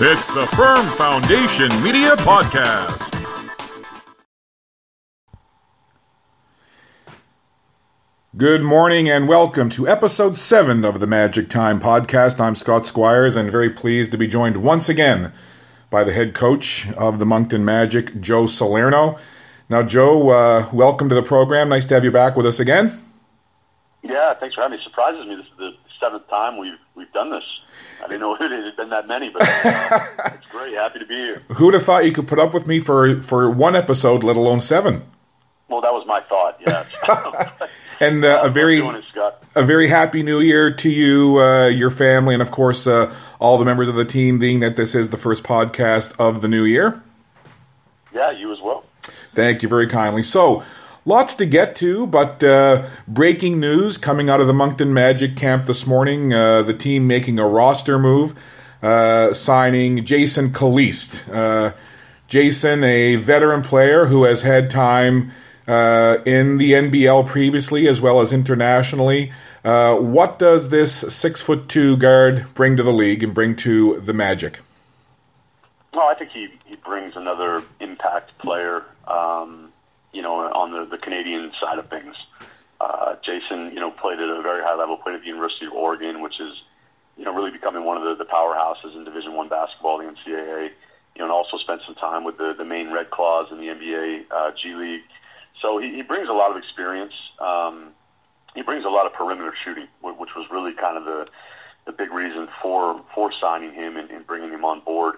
It's the Firm Foundation Media Podcast. Good morning and welcome to episode 7 of the Magic Time Podcast. I'm Scott Squires and very pleased to be joined once again by the head coach of the Moncton Magic, Joe Salerno. Now, Joe, uh, welcome to the program. Nice to have you back with us again. Yeah, thanks for having me. It surprises me. This is the seventh time we've we've done this. I didn't know it had been that many, but it's great. Happy to be here. Who'd have thought you could put up with me for for one episode, let alone seven? Well, that was my thought. Yes. and uh, a very it, a very happy New Year to you, uh, your family, and of course uh, all the members of the team. Being that this is the first podcast of the new year. Yeah, you as well. Thank you very kindly. So. Lots to get to, but uh, breaking news coming out of the Moncton Magic camp this morning. Uh, the team making a roster move, uh, signing Jason Calliste. Uh, Jason, a veteran player who has had time uh, in the NBL previously as well as internationally. Uh, what does this six foot two guard bring to the league and bring to the Magic? Well, I think he, he brings another impact player. Um, you know, on the, the Canadian side of things. Uh, Jason, you know, played at a very high level, played at the University of Oregon, which is, you know, really becoming one of the, the powerhouses in Division One basketball, the NCAA. You know, and also spent some time with the, the Maine Red Claws in the NBA uh, G League. So he, he brings a lot of experience. Um, he brings a lot of perimeter shooting, which was really kind of the the big reason for for signing him and, and bringing him on board.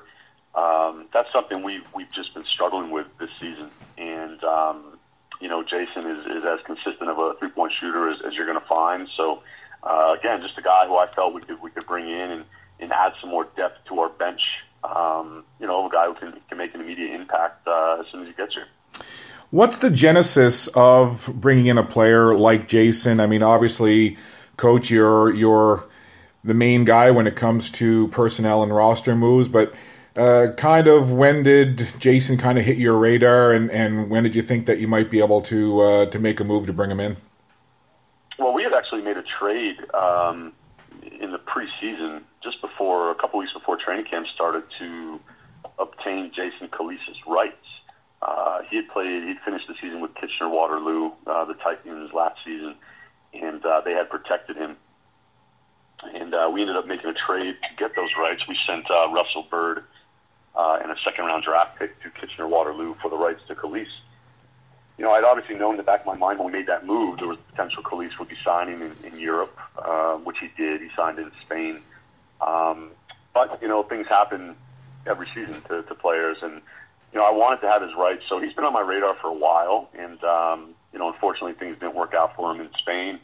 Um, that's something we've we've just been struggling with this season and um, you know Jason is, is as consistent of a three point shooter as, as you're going to find. So uh, again, just a guy who I felt we could we could bring in and, and add some more depth to our bench. Um, you know, a guy who can, can make an immediate impact uh, as soon as he gets here. What's the genesis of bringing in a player like Jason? I mean, obviously, coach, you're you're the main guy when it comes to personnel and roster moves, but uh, kind of when did Jason kind of hit your radar, and, and when did you think that you might be able to uh, to make a move to bring him in? Well, we had actually made a trade um, in the preseason, just before a couple weeks before training camp started, to obtain Jason Calliste's rights. Uh, he had played, he'd finished the season with Kitchener Waterloo, uh, the Titans last season, and uh, they had protected him. And uh, we ended up making a trade to get those rights. We sent uh, Russell Bird uh, and a second round draft pick to Kitchener Waterloo for the rights to Calliste. You know, I'd obviously known in the back of my mind when we made that move, there was potential Calliste would be signing in, in Europe, uh, which he did. He signed in Spain. Um, but, you know, things happen every season to, to players. And, you know, I wanted to have his rights. So he's been on my radar for a while. And, um, you know, unfortunately, things didn't work out for him in Spain.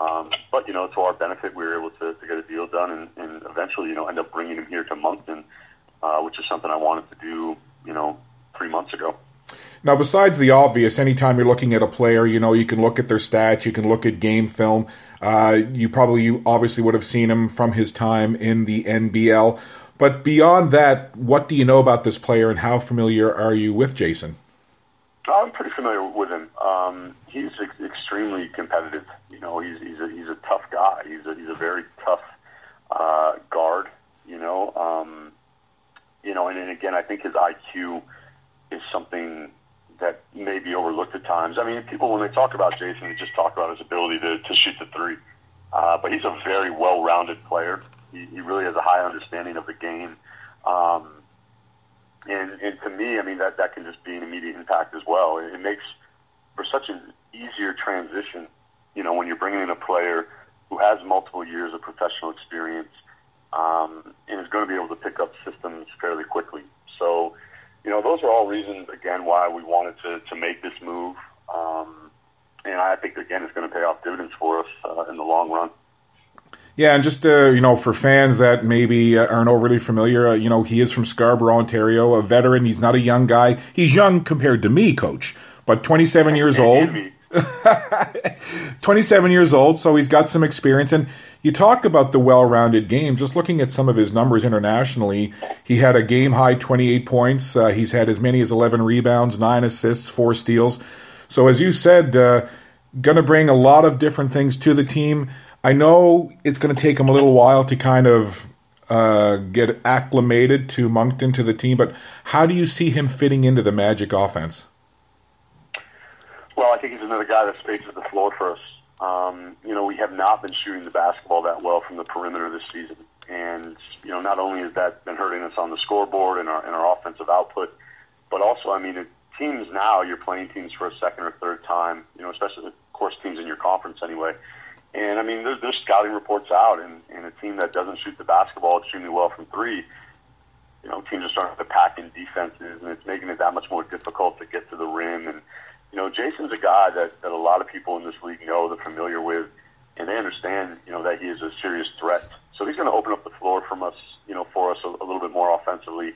Um, but, you know, to our benefit, we were able to, to get a deal done and, and eventually, you know, end up bringing him here to Moncton uh, which is something I wanted to do, you know, three months ago. Now, besides the obvious, anytime you're looking at a player, you know, you can look at their stats, you can look at game film. Uh, you probably, you obviously would have seen him from his time in the NBL. But beyond that, what do you know about this player and how familiar are you with Jason? I'm pretty familiar with him. Um, he's ex- extremely competitive. You know, he's he's a, he's a tough guy. He's a he's a very tough uh, guard. You know, um, you know, and, and again, I think his IQ is something that may be overlooked at times. I mean, people when they talk about Jason, they just talk about his ability to, to shoot the three. Uh, but he's a very well-rounded player. He, he really has a high understanding of the game. Um, and, and to me, I mean, that, that can just be an immediate impact as well. It, it makes for such an easier transition, you know, when you're bringing in a player who has multiple years of professional experience – um, and is going to be able to pick up systems fairly quickly. So, you know, those are all reasons, again, why we wanted to, to make this move. Um, and I think, again, it's going to pay off dividends for us uh, in the long run. Yeah, and just uh, you know, for fans that maybe uh, aren't overly familiar, uh, you know, he is from Scarborough, Ontario, a veteran. He's not a young guy. He's young compared to me, Coach, but 27 years old. 27 years old, so he's got some experience. And you talk about the well rounded game. Just looking at some of his numbers internationally, he had a game high 28 points. Uh, he's had as many as 11 rebounds, 9 assists, 4 steals. So, as you said, uh, going to bring a lot of different things to the team. I know it's going to take him a little while to kind of uh, get acclimated to Moncton to the team. But how do you see him fitting into the Magic offense? Well, I think he's another guy that spaces the floor for us. Um, you know, we have not been shooting the basketball that well from the perimeter this season, and you know, not only has that been hurting us on the scoreboard and our and our offensive output, but also, I mean, it, teams now you're playing teams for a second or third time. You know, especially of course teams in your conference anyway. And I mean, there's, there's scouting reports out, and, and a team that doesn't shoot the basketball extremely well from three, you know, teams are starting to pack in defenses, and it's making it that much more difficult to get to the rim. And you know, Jason's a guy that, that a lot of people in this league know, they're familiar with, and they understand, you know, that he is a serious threat. So he's going to open up the floor from us, you know, for us a, a little bit more offensively.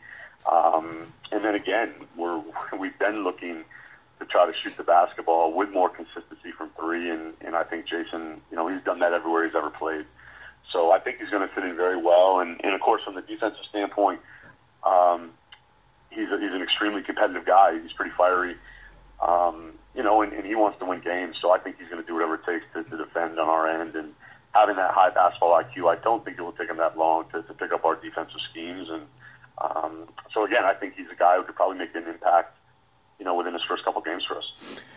Um, and then again, we're we've been looking to try to shoot the basketball with more consistency from three, and and I think Jason, you know, he's done that everywhere he's ever played. So I think he's going to fit in very well, and and of course from the defensive standpoint, um, he's a, he's an extremely competitive guy. He's pretty fiery. Um, you know, and, and he wants to win games, so I think he's going to do whatever it takes to, to defend on our end. And having that high basketball IQ, I don't think it will take him that long to, to pick up our defensive schemes. And um, so again, I think he's a guy who could probably make an impact, you know, within his first couple games for us.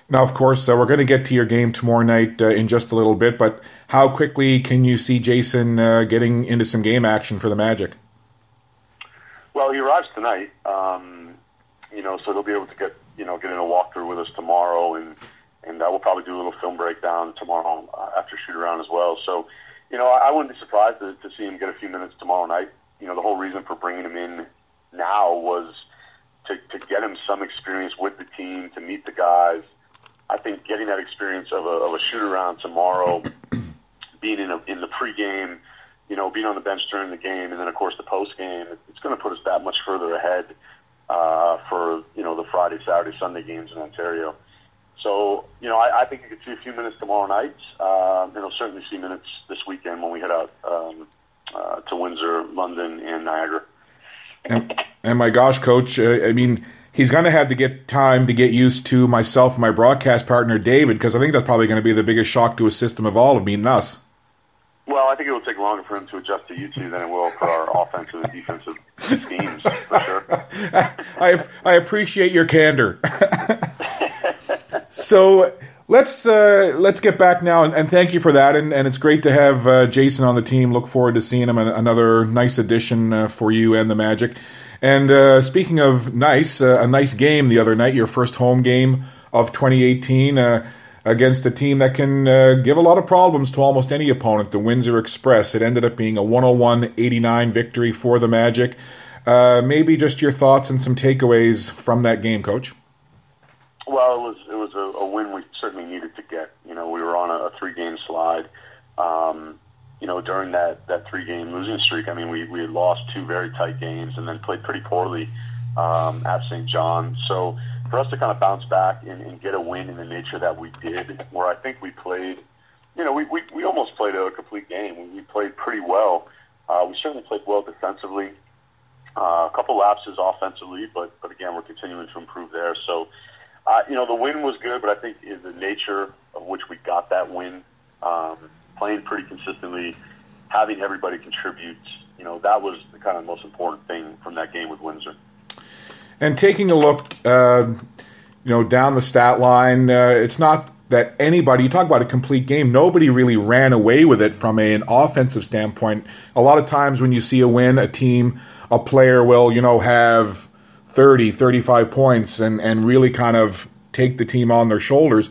Now, of course, uh, we're going to get to your game tomorrow night uh, in just a little bit, but how quickly can you see Jason uh, getting into some game action for the Magic? Well, he arrives tonight, um, you know, so he'll be able to get you know, get in a walkthrough with us tomorrow, and and uh, we'll probably do a little film breakdown tomorrow uh, after shoot around as well. So, you know, I, I wouldn't be surprised to, to see him get a few minutes tomorrow night. You know, the whole reason for bringing him in now was to to get him some experience with the team, to meet the guys. I think getting that experience of a, of a shoot around tomorrow, being in a, in the pregame, you know, being on the bench during the game, and then of course the post game, it's going to put us that much further ahead uh, for you know the Friday, Saturday, Sunday games in Ontario. So you know, I, I think you could see a few minutes tomorrow night, and will certainly see minutes this weekend when we head out um, uh, to Windsor, London, and Niagara. And, and my gosh, coach, uh, I mean, he's going to have to get time to get used to myself and my broadcast partner David, because I think that's probably going to be the biggest shock to his system of all of meeting us. Well, I think it will take longer for him to adjust to you two than it will for our offensive and defensive schemes, for sure. I I appreciate your candor. so let's uh, let's get back now, and, and, thank you for that. And, and it's great to have uh, Jason on the team. Look forward to seeing him. Another nice addition uh, for you and the Magic. And uh, speaking of nice, uh, a nice game the other night, your first home game of 2018 uh, against a team that can uh, give a lot of problems to almost any opponent, the Windsor Express. It ended up being a 101 89 victory for the Magic. Uh, maybe just your thoughts and some takeaways from that game, Coach. Well, it was it was a, a win we certainly needed to get. You know, we were on a, a three game slide. Um, you know, during that that three game losing streak, I mean, we we had lost two very tight games and then played pretty poorly um, at Saint John. So for us to kind of bounce back and, and get a win in the nature that we did, where I think we played, you know, we, we, we almost played a complete game. We, played pretty well. Uh, we certainly played well defensively. Uh, a couple lapses offensively, but but again, we're continuing to improve there. So, uh, you know, the win was good, but I think in the nature of which we got that win, um, playing pretty consistently, having everybody contribute, you know, that was the kind of most important thing from that game with Windsor. And taking a look, uh, you know, down the stat line, uh, it's not that anybody. You talk about a complete game. Nobody really ran away with it from a, an offensive standpoint. A lot of times when you see a win, a team, a player will, you know, have 30, 35 points and and really kind of take the team on their shoulders.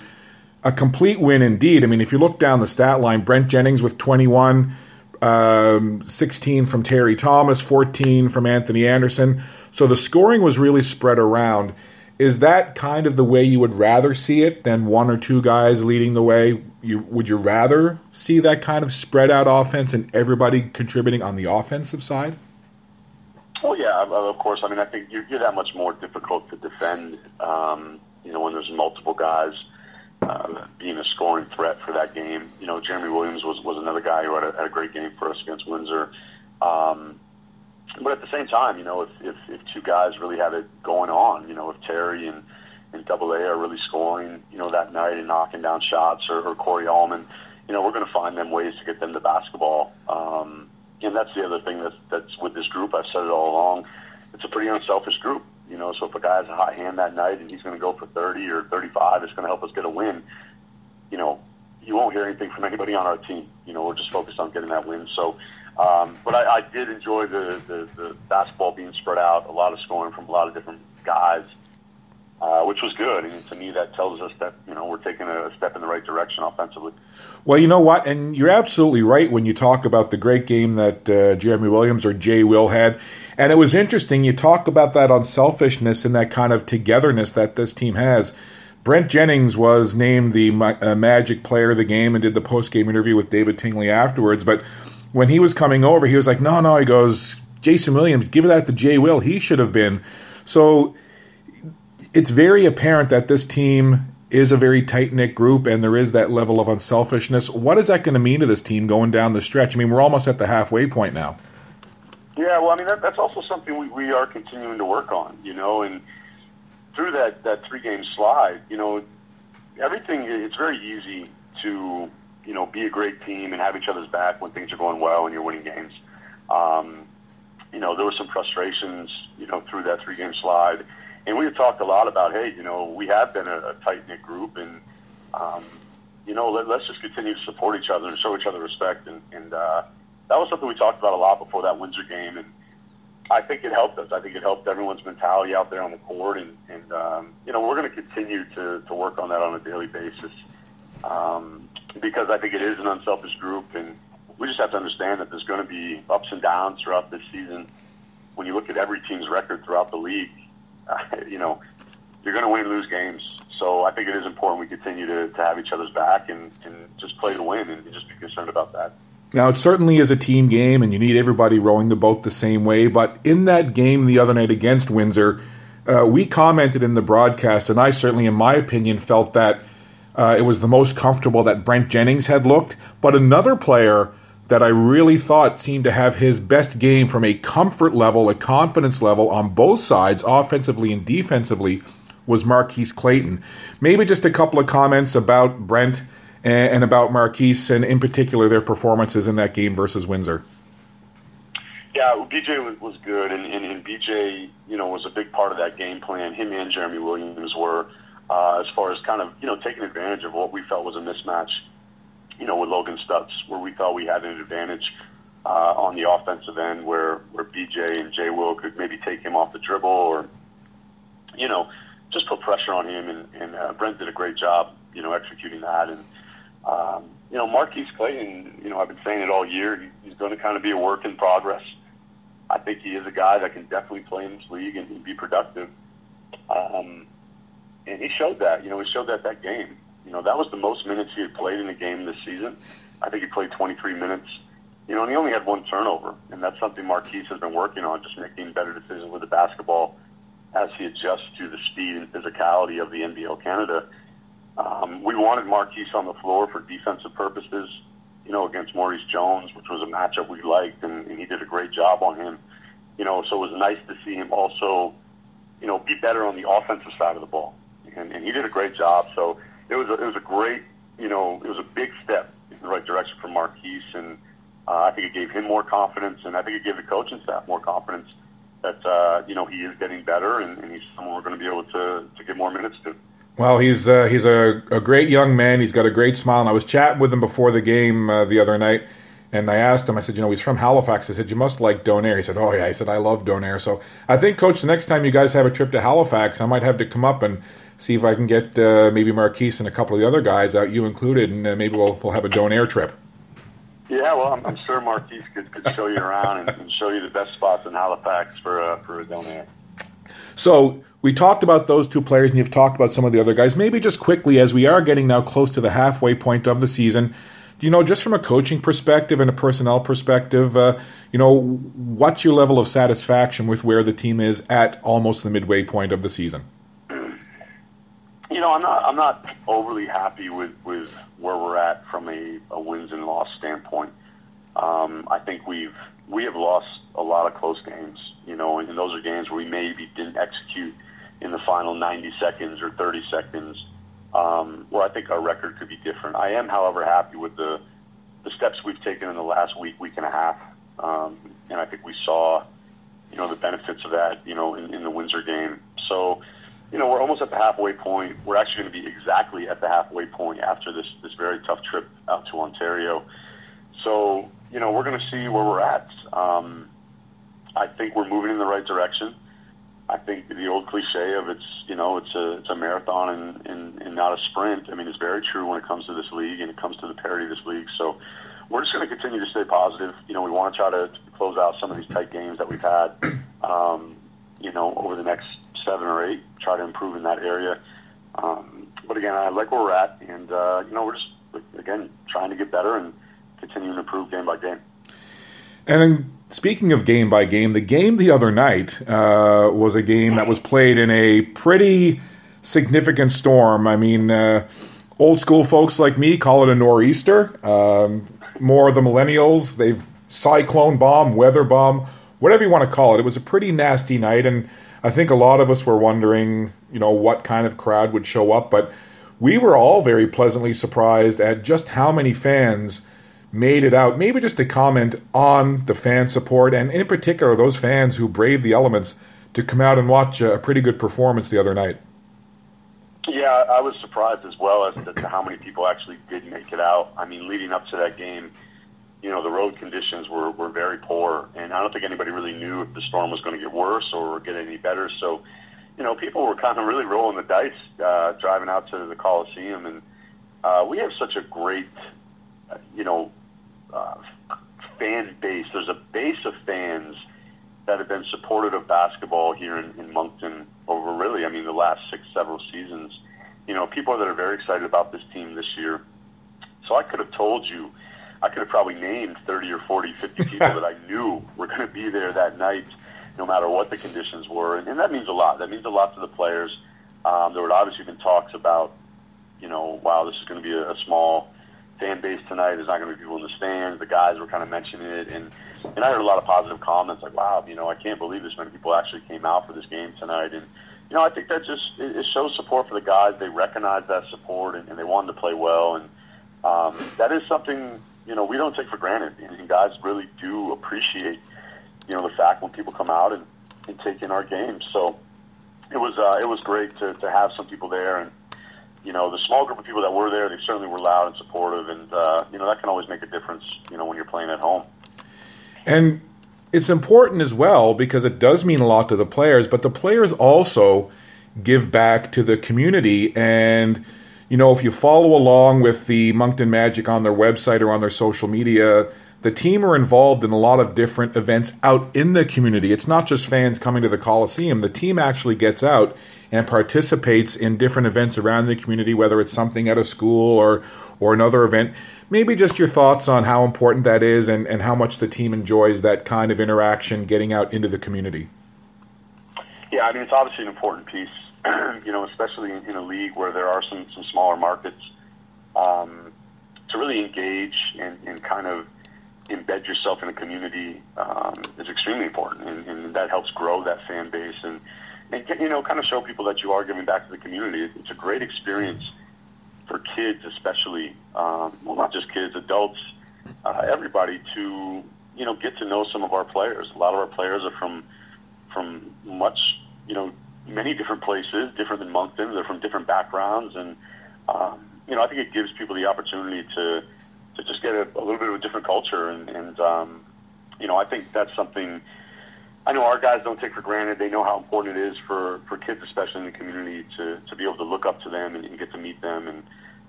A complete win indeed. I mean, if you look down the stat line, Brent Jennings with 21, um, 16 from Terry Thomas, 14 from Anthony Anderson. So the scoring was really spread around. Is that kind of the way you would rather see it than one or two guys leading the way? You would you rather see that kind of spread out offense and everybody contributing on the offensive side? Well, yeah, of course. I mean, I think you're, you're that much more difficult to defend. Um, you know, when there's multiple guys uh, being a scoring threat for that game. You know, Jeremy Williams was was another guy who had a, had a great game for us against Windsor. Um, but at the same time, you know, if, if, if two guys really have it going on, you know, if Terry and, and Double A are really scoring, you know, that night and knocking down shots, or, or Corey Allmond, you know, we're going to find them ways to get them the basketball. Um, and that's the other thing that's that's with this group. I've said it all along. It's a pretty unselfish group, you know. So if a guy has a hot hand that night and he's going to go for 30 or 35, it's going to help us get a win. You know, you won't hear anything from anybody on our team. You know, we're just focused on getting that win. So, um, but I, I did enjoy the, the the basketball being spread out, a lot of scoring from a lot of different guys uh, which was good. And to me, that tells us that you know we're taking a step in the right direction offensively. Well, you know what, and you're absolutely right when you talk about the great game that uh, Jeremy Williams or Jay Will had. And it was interesting. You talk about that unselfishness and that kind of togetherness that this team has. Brent Jennings was named the uh, Magic Player of the Game and did the post game interview with David Tingley afterwards. But when he was coming over, he was like, "No, no," he goes, "Jason Williams, give that to Jay Will. He should have been." So it's very apparent that this team is a very tight knit group and there is that level of unselfishness. What is that going to mean to this team going down the stretch? I mean, we're almost at the halfway point now. Yeah, well, I mean, that, that's also something we, we are continuing to work on, you know, and through that, that three game slide, you know, everything, it's very easy to, you know, be a great team and have each other's back when things are going well and you're winning games. Um, you know, there were some frustrations, you know, through that three game slide and we have talked a lot about, hey, you know, we have been a, a tight knit group, and um, you know, let, let's just continue to support each other and show each other respect. And, and uh, that was something we talked about a lot before that Windsor game, and I think it helped us. I think it helped everyone's mentality out there on the court, and, and um, you know, we're going to continue to to work on that on a daily basis um, because I think it is an unselfish group, and we just have to understand that there's going to be ups and downs throughout this season. When you look at every team's record throughout the league, uh, you know, you're going to win and lose games. So I think it is important we continue to, to have each other's back and, and just play to win and just be concerned about that. Now, it certainly is a team game, and you need everybody rowing the boat the same way. But in that game the other night against Windsor, uh, we commented in the broadcast, and I certainly, in my opinion, felt that uh, it was the most comfortable that Brent Jennings had looked. But another player that I really thought seemed to have his best game from a comfort level, a confidence level on both sides, offensively and defensively, was Marquise Clayton. Maybe just a couple of comments about Brent and, about Marquise, and in particular their performances in that game versus Windsor. Yeah, BJ was, was good, and, and, and BJ, you know, was a big part of that game plan. Him and Jeremy Williams were, uh, as far as kind of, you know, taking advantage of what we felt was a mismatch you know, with Logan Stutz, where we thought we had an advantage uh, on the offensive end, where where BJ and Jay Will could maybe take him off the dribble, or you know, just put pressure on him. And, and uh, Brent did a great job, you know, executing that. And um, you know, Marquise Clayton, you know, I've been saying it all year. He, he's going to kind of be a work in progress. I think he is a guy that can definitely play in this league and be productive. Um, and he showed that. You know, he showed that that game. You know, that was the most minutes he had played in a game this season. I think he played 23 minutes. You know, and he only had one turnover, and that's something Marquise has been working on, just making better decisions with the basketball as he adjusts to the speed and physicality of the NBL Canada. Um, we wanted Marquise on the floor for defensive purposes, you know, against Maurice Jones, which was a matchup we liked, and, and he did a great job on him. You know, so it was nice to see him also, you know, be better on the offensive side of the ball, and, and he did a great job. So it was a, it was a great, you know, it was a big step in the right direction for Marquise, and uh, I think it gave him more confidence, and I think it gave the coaching staff more confidence that uh, you know he is getting better, and, and he's someone we're going to be able to to get more minutes to. Well, he's uh, he's a, a great young man. He's got a great smile, and I was chatting with him before the game uh, the other night. And I asked him, I said, you know, he's from Halifax. I said, you must like Donair. He said, oh, yeah. He said, I love Donair. So I think, Coach, the next time you guys have a trip to Halifax, I might have to come up and see if I can get uh, maybe Marquise and a couple of the other guys out, you included, and uh, maybe we'll we'll have a Donair trip. Yeah, well, I'm, I'm sure Marquise could, could show you around and, and, show you the best spots in Halifax for uh, for a Donair. So we talked about those two players, and you've talked about some of the other guys. Maybe just quickly, as we are getting now close to the halfway point of the season, do you know, just from a coaching perspective and a personnel perspective, uh, you know, what's your level of satisfaction with where the team is at almost the midway point of the season? Know, I'm not I'm not overly happy with, with where we're at from a, a wins and loss standpoint. Um, I think we've we have lost a lot of close games, you know, and, and those are games where we maybe didn't execute in the final 90 seconds or 30 seconds, um, where I think our record could be different. I am, however, happy with the the steps we've taken in the last week, week and a half. um, and I think we saw, you know, the benefits of that, you know, in, in the Windsor game. So, you know, we're almost at the halfway point. We're actually going to be exactly at the halfway point after this this very tough trip out to Ontario. So, you know, we're going to see where we're at. Um, I think we're moving in the right direction. I think the old cliche of it's you know it's a it's a marathon and, and, and not a sprint. I mean, it's very true when it comes to this league and it comes to the parity of this league. So we're just going to continue to stay positive. You know, we want to try to close out some of these tight games that we've had. Um, you know, over the next seven or eight, try to improve in that area. Um, but again, I like where we're at, and uh, you know, we're just again trying to get better and continue to improve game by game. And then, speaking of game by game, the game the other night uh, was a game that was played in a pretty significant storm. I mean, uh, old school folks like me call it a nor'easter. Um, more of the millennials, they've cyclone bomb, weather bomb, whatever you want to call it. It was a pretty nasty night, and I think a lot of us were wondering, you know, what kind of crowd would show up. But we were all very pleasantly surprised at just how many fans made it out. Maybe just to comment on the fan support, and in particular, those fans who braved the elements to come out and watch a pretty good performance the other night. Yeah, I was surprised as well as to how many people actually did make it out. I mean, leading up to that game, you know, the road conditions were, were very poor, and I don't think anybody really knew if the storm was going to get worse or get any better. So, you know, people were kind of really rolling the dice uh, driving out to the Coliseum, and uh, we have such a great, you know, uh, fan base. There's a base of fans that have been supportive of basketball here in, in Moncton over really, I mean, the last six, several seasons. You know, people that are very excited about this team this year. So I could have told you, I could have probably named 30 or 40, 50 people that I knew were going to be there that night, no matter what the conditions were. And, and that means a lot. That means a lot to the players. Um, there would obviously been talks about, you know, wow, this is going to be a, a small fan base tonight. There's not going to be people in the stands. The guys were kind of mentioning it, and and I heard a lot of positive comments like, "Wow, you know, I can't believe this many people actually came out for this game tonight." And you know, I think that just it, it shows support for the guys. They recognize that support, and, and they wanted to play well, and um, that is something you know we don't take for granted. And, guys really do appreciate you know the fact when people come out and, and take in our games. So it was uh, it was great to to have some people there and you know, the small group of people that were there, they certainly were loud and supportive, and uh, you know that can always make a difference. You know, when you're playing at home. And it's important as well because it does mean a lot to the players, but the players also give back to the community. And you know, if you follow along with the Moncton Magic on their website or on their social media, the team are involved in a lot of different events out in the community. It's not just fans coming to the Coliseum. The team actually gets out and participates in different events around the community, whether it's something at a school or or another event. Maybe just your thoughts on how important that is and, and how much the team enjoys that kind of interaction getting out into the community. Yeah, I mean it's obviously an important piece, you know, especially in, in a league where there are some, some smaller markets. Um, to really engage and, and kind of embed yourself in a community um, is extremely important, and, and that helps grow that fan base and and you know, kind of show people that you are giving back to the community. It's a great experience for kids, especially. Um, well, not just kids, adults, uh, everybody to you know get to know some of our players. A lot of our players are from from much you know many different places, different than Moncton. They're from different backgrounds, and um, you know I think it gives people the opportunity to to just get a, a little bit of a different culture, and, and um, you know I think that's something I know our guys don't take for granted. They know how important it is for, for kids, especially in the community, to, to be able to look up to them and, and get to meet them. And,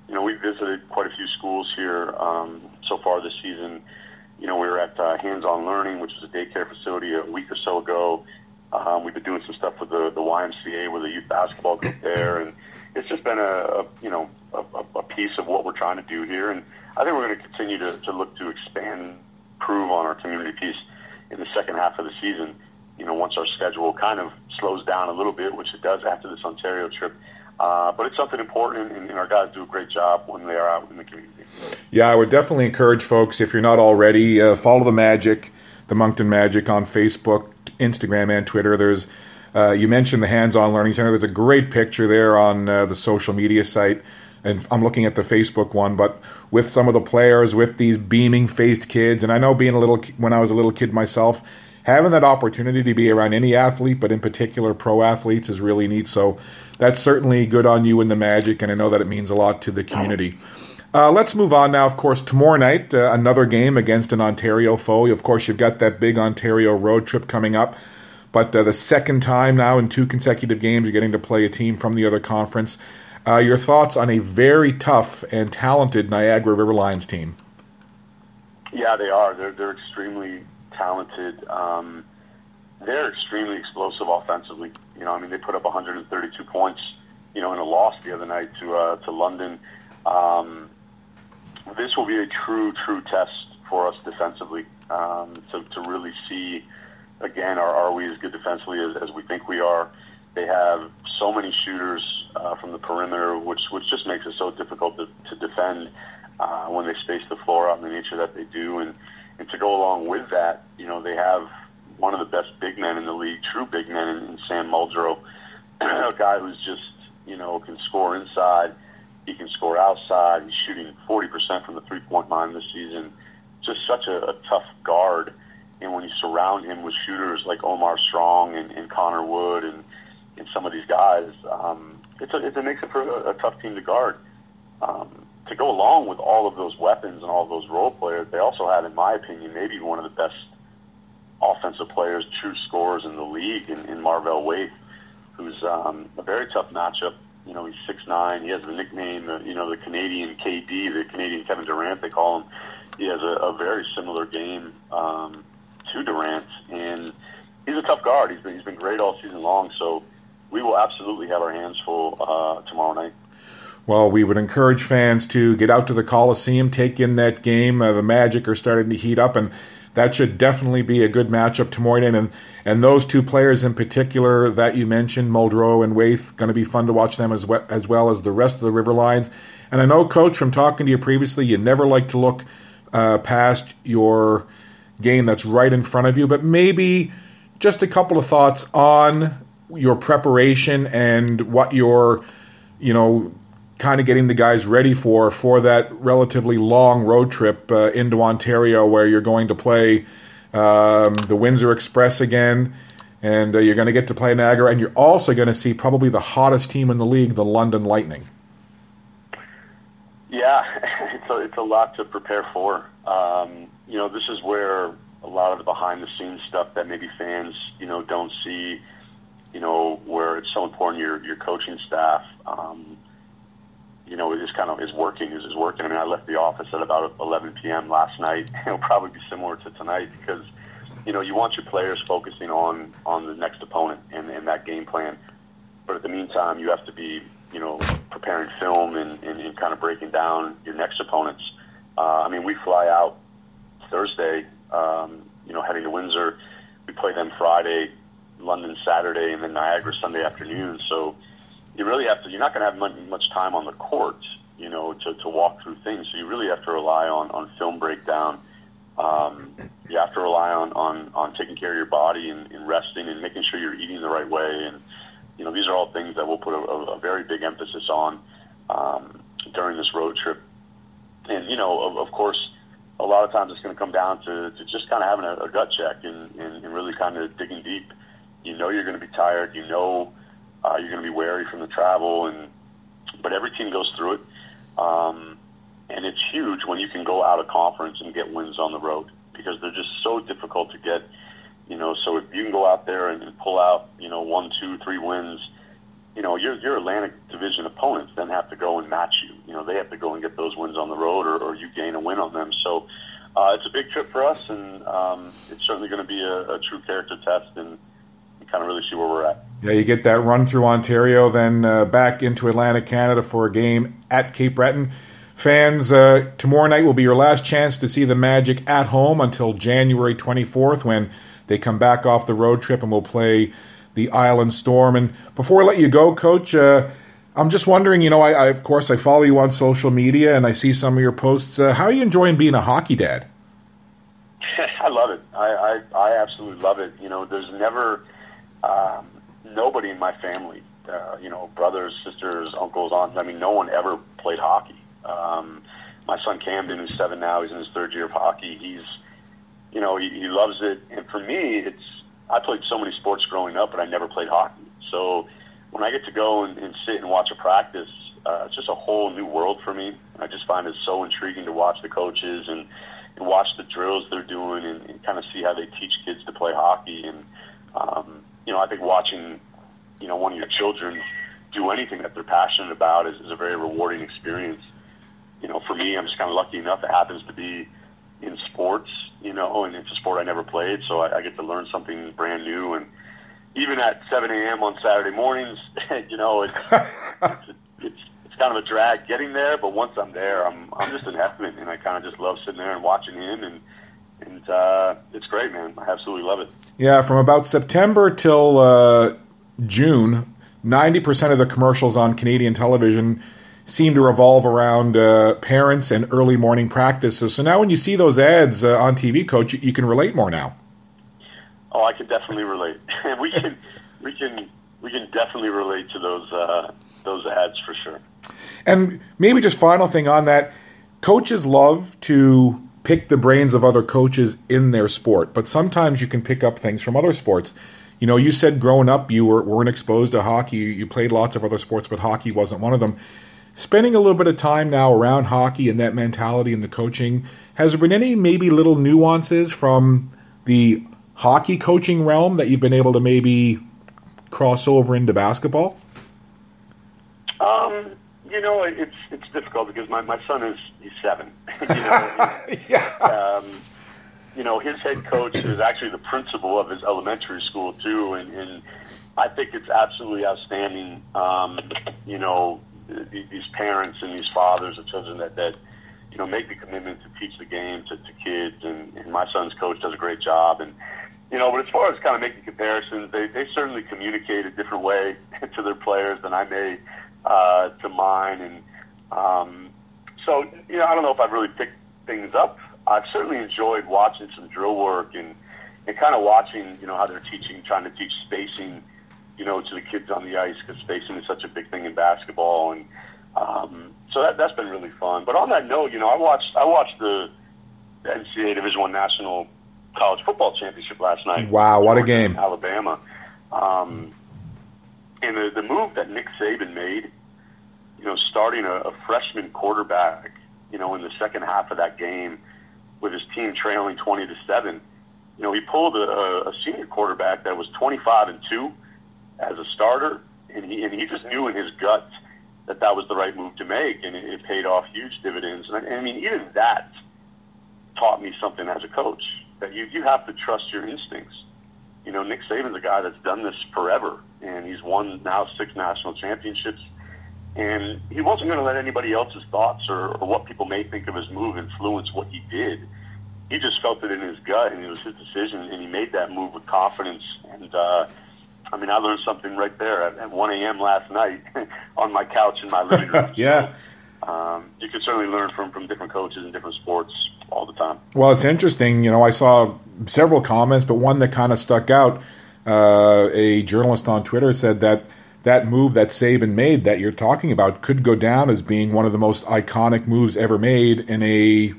you know, we've visited quite a few schools here um, so far this season. You know, we were at uh, Hands On Learning, which is a daycare facility, a week or so ago. Um, we've been doing some stuff with the, the YMCA, with the youth basketball group there. And it's just been a, a you know, a, a piece of what we're trying to do here. And I think we're going to continue to, to look to expand, prove on our community piece in the second half of the season you know, once our schedule kind of slows down a little bit, which it does after this Ontario trip. Uh, but it's something important, and, and, our guys do a great job when they are out in the community. Yeah, I would definitely encourage folks, if you're not already, uh, follow the Magic, the Moncton Magic on Facebook, Instagram, and Twitter. There's uh, you mentioned the hands-on learning center. There's a great picture there on uh, the social media site and I'm looking at the Facebook one, but with some of the players, with these beaming faced kids, and I know being a little when I was a little kid myself, having that opportunity to be around any athlete, but in particular pro athletes, is really neat. So that's certainly good on you and the Magic, and I know that it means a lot to the community. Uh, let's move on now. Of course, tomorrow night, uh, another game against an Ontario foe. Of course, you've got that big Ontario road trip coming up. But uh, the second time now in two consecutive games, you're getting to play a team from the other conference. Uh, your thoughts on a very tough and talented Niagara River Lions team? Yeah, they are. They're they're extremely talented. Um, they're extremely explosive offensively. You know, I mean, they put up 132 points. You know, in a loss the other night to uh, to London. Um, this will be a true, true test for us defensively um, to to really see again, are, are we as good defensively as, as we think we are? They have so many shooters uh, from the perimeter, which which just makes it so difficult to, to defend uh, when they space the floor out in the nature that they do. And and to go along with that, you know, they have one of the best big men in the league, true big men in, in Sam Muldrow, a guy who's just you know can score inside, he can score outside. He's shooting 40% from the three point line this season. Just such a, a tough guard and when you surround him with shooters like Omar Strong and, and Connor Wood and, and some of these guys, um, it's a, it makes it for a, a tough team to guard. Um, to go along with all of those weapons and all of those role players, they also have, in my opinion, maybe one of the best offensive players, true scorers in the league in, in Marvell Waithe, who's um, a very tough matchup. You know, he's six nine. He has the nickname, uh, you know, the Canadian KD, the Canadian Kevin Durant, they call him. He has a, a very similar game. Um, to Durant, and he's a tough guard. He's been he's been great all season long. So we will absolutely have our hands full uh, tomorrow night. Well, we would encourage fans to get out to the Coliseum, take in that game. Uh, the Magic are starting to heat up, and that should definitely be a good matchup tomorrow night. And and those two players in particular that you mentioned, Muldrow and Waithe, going to be fun to watch them as well, as well as the rest of the River Lions. And I know, Coach, from talking to you previously, you never like to look uh, past your game that's right in front of you, but maybe just a couple of thoughts on your preparation and what you're, you know, kind of getting the guys ready for for that relatively long road trip uh, into Ontario, where you're going to play um, the Windsor Express again, and uh, you're going to get to play Niagara, and you're also going to see probably the hottest team in the league, the London Lightning. Yeah, it's a, it's a lot to prepare for. Um, you know, this is where a lot of the behind the scenes stuff that maybe fans, you know, don't see, you know, where it's so important your your coaching staff, um, you know, is kind of is working is is working. I mean, I left the office at about 11 p.m. last night. It'll probably be similar to tonight because, you know, you want your players focusing on on the next opponent and, and that game plan. But at the meantime, you have to be, you know, preparing film and, and, and kind of breaking down your next opponents. Uh, I mean, we fly out Thursday, um, you know, heading to Windsor. We play them Friday, London Saturday, and then Niagara Sunday afternoon. So you really have to. You're not going to have much, time on the court, you know, to, to walk through things. So you really have to rely on on film breakdown. Um, you have to rely on, on, on taking care of your body and, and resting and making sure you're eating the right way. And, you know, these are all things that we'll put a, a very big emphasis on um, during this road trip. And, you know, of, of course, a lot of times it's going to come down to, to just kind of having a, a gut check and, and, and really kind of digging deep. You know you're going to be tired. You know uh, you're going to be wary from the travel, and but every team goes through it. Um, and it's huge when you can go out of conference and get wins on the road because they're just so difficult to get. You know, so if you can go out there and, and pull out, you know, one, two, three wins, you know, your your Atlantic Division opponents then have to go and match you. You know, they have to go and get those wins on the road, or, or you gain a win on them. So uh, it's a big trip for us, and um, it's certainly going to be a, a true character test, and kind of really see where we're at. Yeah, you get that run through Ontario, then uh, back into Atlantic Canada for a game at Cape Breton. Fans, uh, tomorrow night will be your last chance to see the Magic at home until January 24th when they come back off the road trip and will play the Island Storm. And before I let you go, Coach, uh, I'm just wondering. You know, I, I, of course I follow you on social media and I see some of your posts. Uh, how are you enjoying being a hockey dad? I love it. I, I I absolutely love it. You know, there's never um, nobody in my family uh, you know, brothers, sisters, uncles, aunts. I mean, no one ever played hockey. Um, my son Camden, who's seven now, he's in his third year of hockey. He's, you know, he, he loves it. And for me, it's I played so many sports growing up, but I never played hockey. So when I get to go and, and sit and watch a practice, uh, it's just a whole new world for me. I just find it so intriguing to watch the coaches and, and watch the drills they're doing and, and kind of see how they teach kids to play hockey. And um, you know, I think watching you know one of your children do anything that they're passionate about is, is a very rewarding experience. You know, for me, I'm just kind of lucky enough. It happens to be in sports, you know, and it's a sport I never played, so I, I get to learn something brand new. And even at 7 a.m. on Saturday mornings, you know, it's, it's, it's it's kind of a drag getting there, but once I'm there, I'm I'm just in heaven, and I kind of just love sitting there and watching him, and and uh, it's great, man. I absolutely love it. Yeah, from about September till uh, June, ninety percent of the commercials on Canadian television seem to revolve around uh, parents and early morning practices. So now, when you see those ads uh, on TV, Coach, you, you can relate more now. Oh, I can definitely relate. we can, we can, we can definitely relate to those uh, those ads for sure. And maybe just final thing on that, coaches love to pick the brains of other coaches in their sport, but sometimes you can pick up things from other sports. You know, you said growing up you were, weren't exposed to hockey. You played lots of other sports, but hockey wasn't one of them. Spending a little bit of time now around hockey and that mentality and the coaching, has there been any maybe little nuances from the hockey coaching realm that you've been able to maybe cross over into basketball? Um, you know, it's it's difficult because my my son is he's seven. you know, yeah. um, you know, his head coach is actually the principal of his elementary school too, and, and I think it's absolutely outstanding. Um, you know, these parents and these fathers of children that that you know make the commitment to teach the game to, to kids, and, and my son's coach does a great job. And you know, but as far as kind of making comparisons, they they certainly communicate a different way to their players than I may uh, to mine, and um, so you know, I don't know if I've really picked things up. I've certainly enjoyed watching some drill work and and kind of watching, you know, how they're teaching, trying to teach spacing you know, to the kids on the ice because spacing is such a big thing in basketball, and um, so that that's been really fun. But on that note, you know, I watched I watched the, the NCAA Division One National College Football Championship last night. Wow, what a game! Alabama, um, and the the move that Nick Saban made, you know, starting a, a freshman quarterback, you know, in the second half of that game with his team trailing twenty to seven. You know, he pulled a, a senior quarterback that was twenty five and two as a starter, and he and he just knew in his gut that that was the right move to make, and it, it paid off huge dividends. And I, I mean, even that taught me something as a coach that you you have to trust your instincts. You know, Nick Saban's a guy that's done this forever, and he's won now six national championships. And he wasn't going to let anybody else's thoughts or, or what people may think of his move influence what he did. He just felt it in his gut, and it was his decision, and he made that move with confidence. And uh, I mean, I learned something right there at, at 1 a.m. last night on my couch in my living room. yeah. So, um, you can certainly learn from, from different coaches and different sports all the time. Well, it's interesting. You know, I saw several comments, but one that kind of stuck out. Uh, a journalist on Twitter said that that move that Saban made that you're talking about could go down as being one of the most iconic moves ever made in a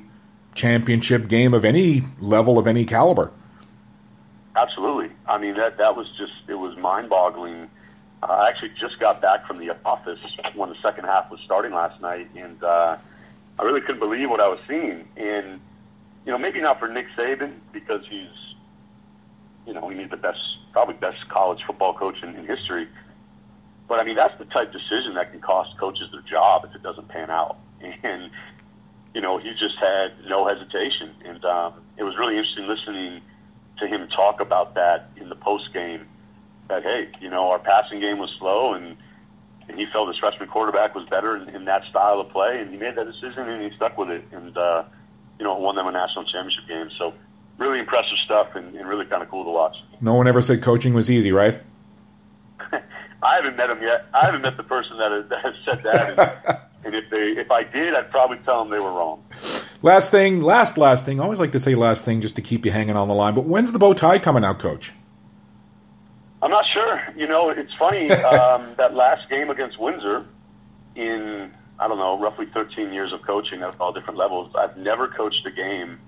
championship game of any level of any caliber. Absolutely. I mean that that was just it was mind-boggling. Uh, I actually just got back from the office when the second half was starting last night, and uh, I really couldn't believe what I was seeing. And you know, maybe not for Nick Saban because he's you know he's the best, probably best college football coach in, in history. But I mean, that's the type decision that can cost coaches their job if it doesn't pan out. And you know, he just had no hesitation, and um, it was really interesting listening to him talk about that in the post game. That hey, you know, our passing game was slow, and, and he felt his freshman quarterback was better in, in that style of play, and he made that decision and he stuck with it, and uh, you know, won them a national championship game. So really impressive stuff, and, and really kind of cool to watch. No one ever said coaching was easy, right? I haven't met him yet. I haven't met the person that has, that has said that. And, and if they, if I did, I'd probably tell them they were wrong. Last thing, last last thing. I always like to say last thing just to keep you hanging on the line. But when's the bow tie coming out, Coach? I'm not sure. You know, it's funny um, that last game against Windsor in I don't know, roughly 13 years of coaching at all different levels. I've never coached a game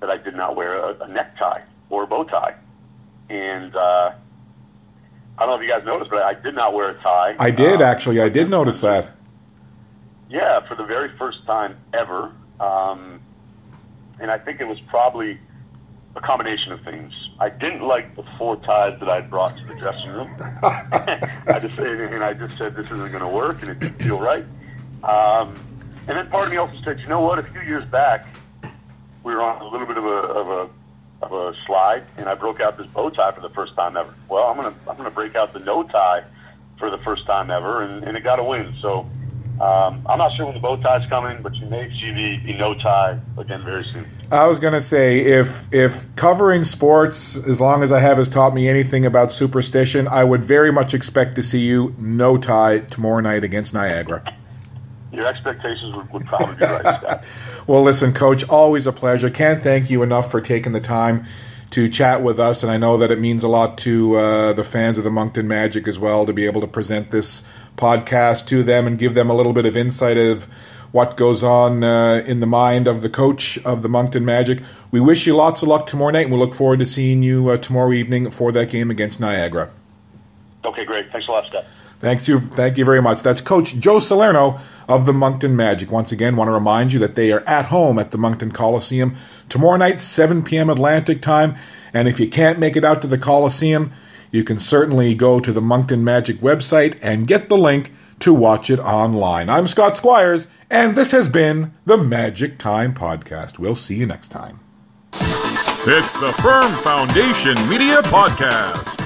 that I did not wear a, a necktie or a bow tie, and uh, I don't know if you guys noticed, but I did not wear a tie. I did um, actually. I did notice that. Yeah, for the very first time ever, um, and I think it was probably a combination of things. I didn't like the four ties that I had brought to the dressing room. I just and I just said this isn't going to work, and it didn't feel right. Um, and then part of me also said, you know what? A few years back, we were on a little bit of a of a of a slide, and I broke out this bow tie for the first time ever. Well, I'm gonna I'm gonna break out the no tie for the first time ever, and, and it got a win. So um, I'm not sure when the bow tie's coming, but you may see the, the no tie again very soon. I was to say if if covering sports, as long as I have, has taught me anything about superstition, I would very much expect to see you no tie tomorrow night against Niagara. Your expectations would, would probably be right. well, listen, Coach, always a pleasure. Can't thank you enough for taking the time to chat with us, and I know that it means a lot to uh, the fans of the Moncton Magic as well to be able to present this podcast to them and give them a little bit of insight of what goes on uh, in the mind of the coach of the Moncton Magic. We wish you lots of luck tomorrow night, and we look forward to seeing you uh, tomorrow evening for that game against Niagara. Okay, great. Thanks a lot, Scott. Thanks you. Thank you very much. That's Coach Joe Salerno of the Moncton Magic. Once again, want to remind you that they are at home at the Moncton Coliseum tomorrow night, 7 p.m. Atlantic time. And if you can't make it out to the Coliseum, you can certainly go to the Moncton Magic website and get the link to watch it online. I'm Scott Squires, and this has been the Magic Time Podcast. We'll see you next time. It's the Firm Foundation Media Podcast.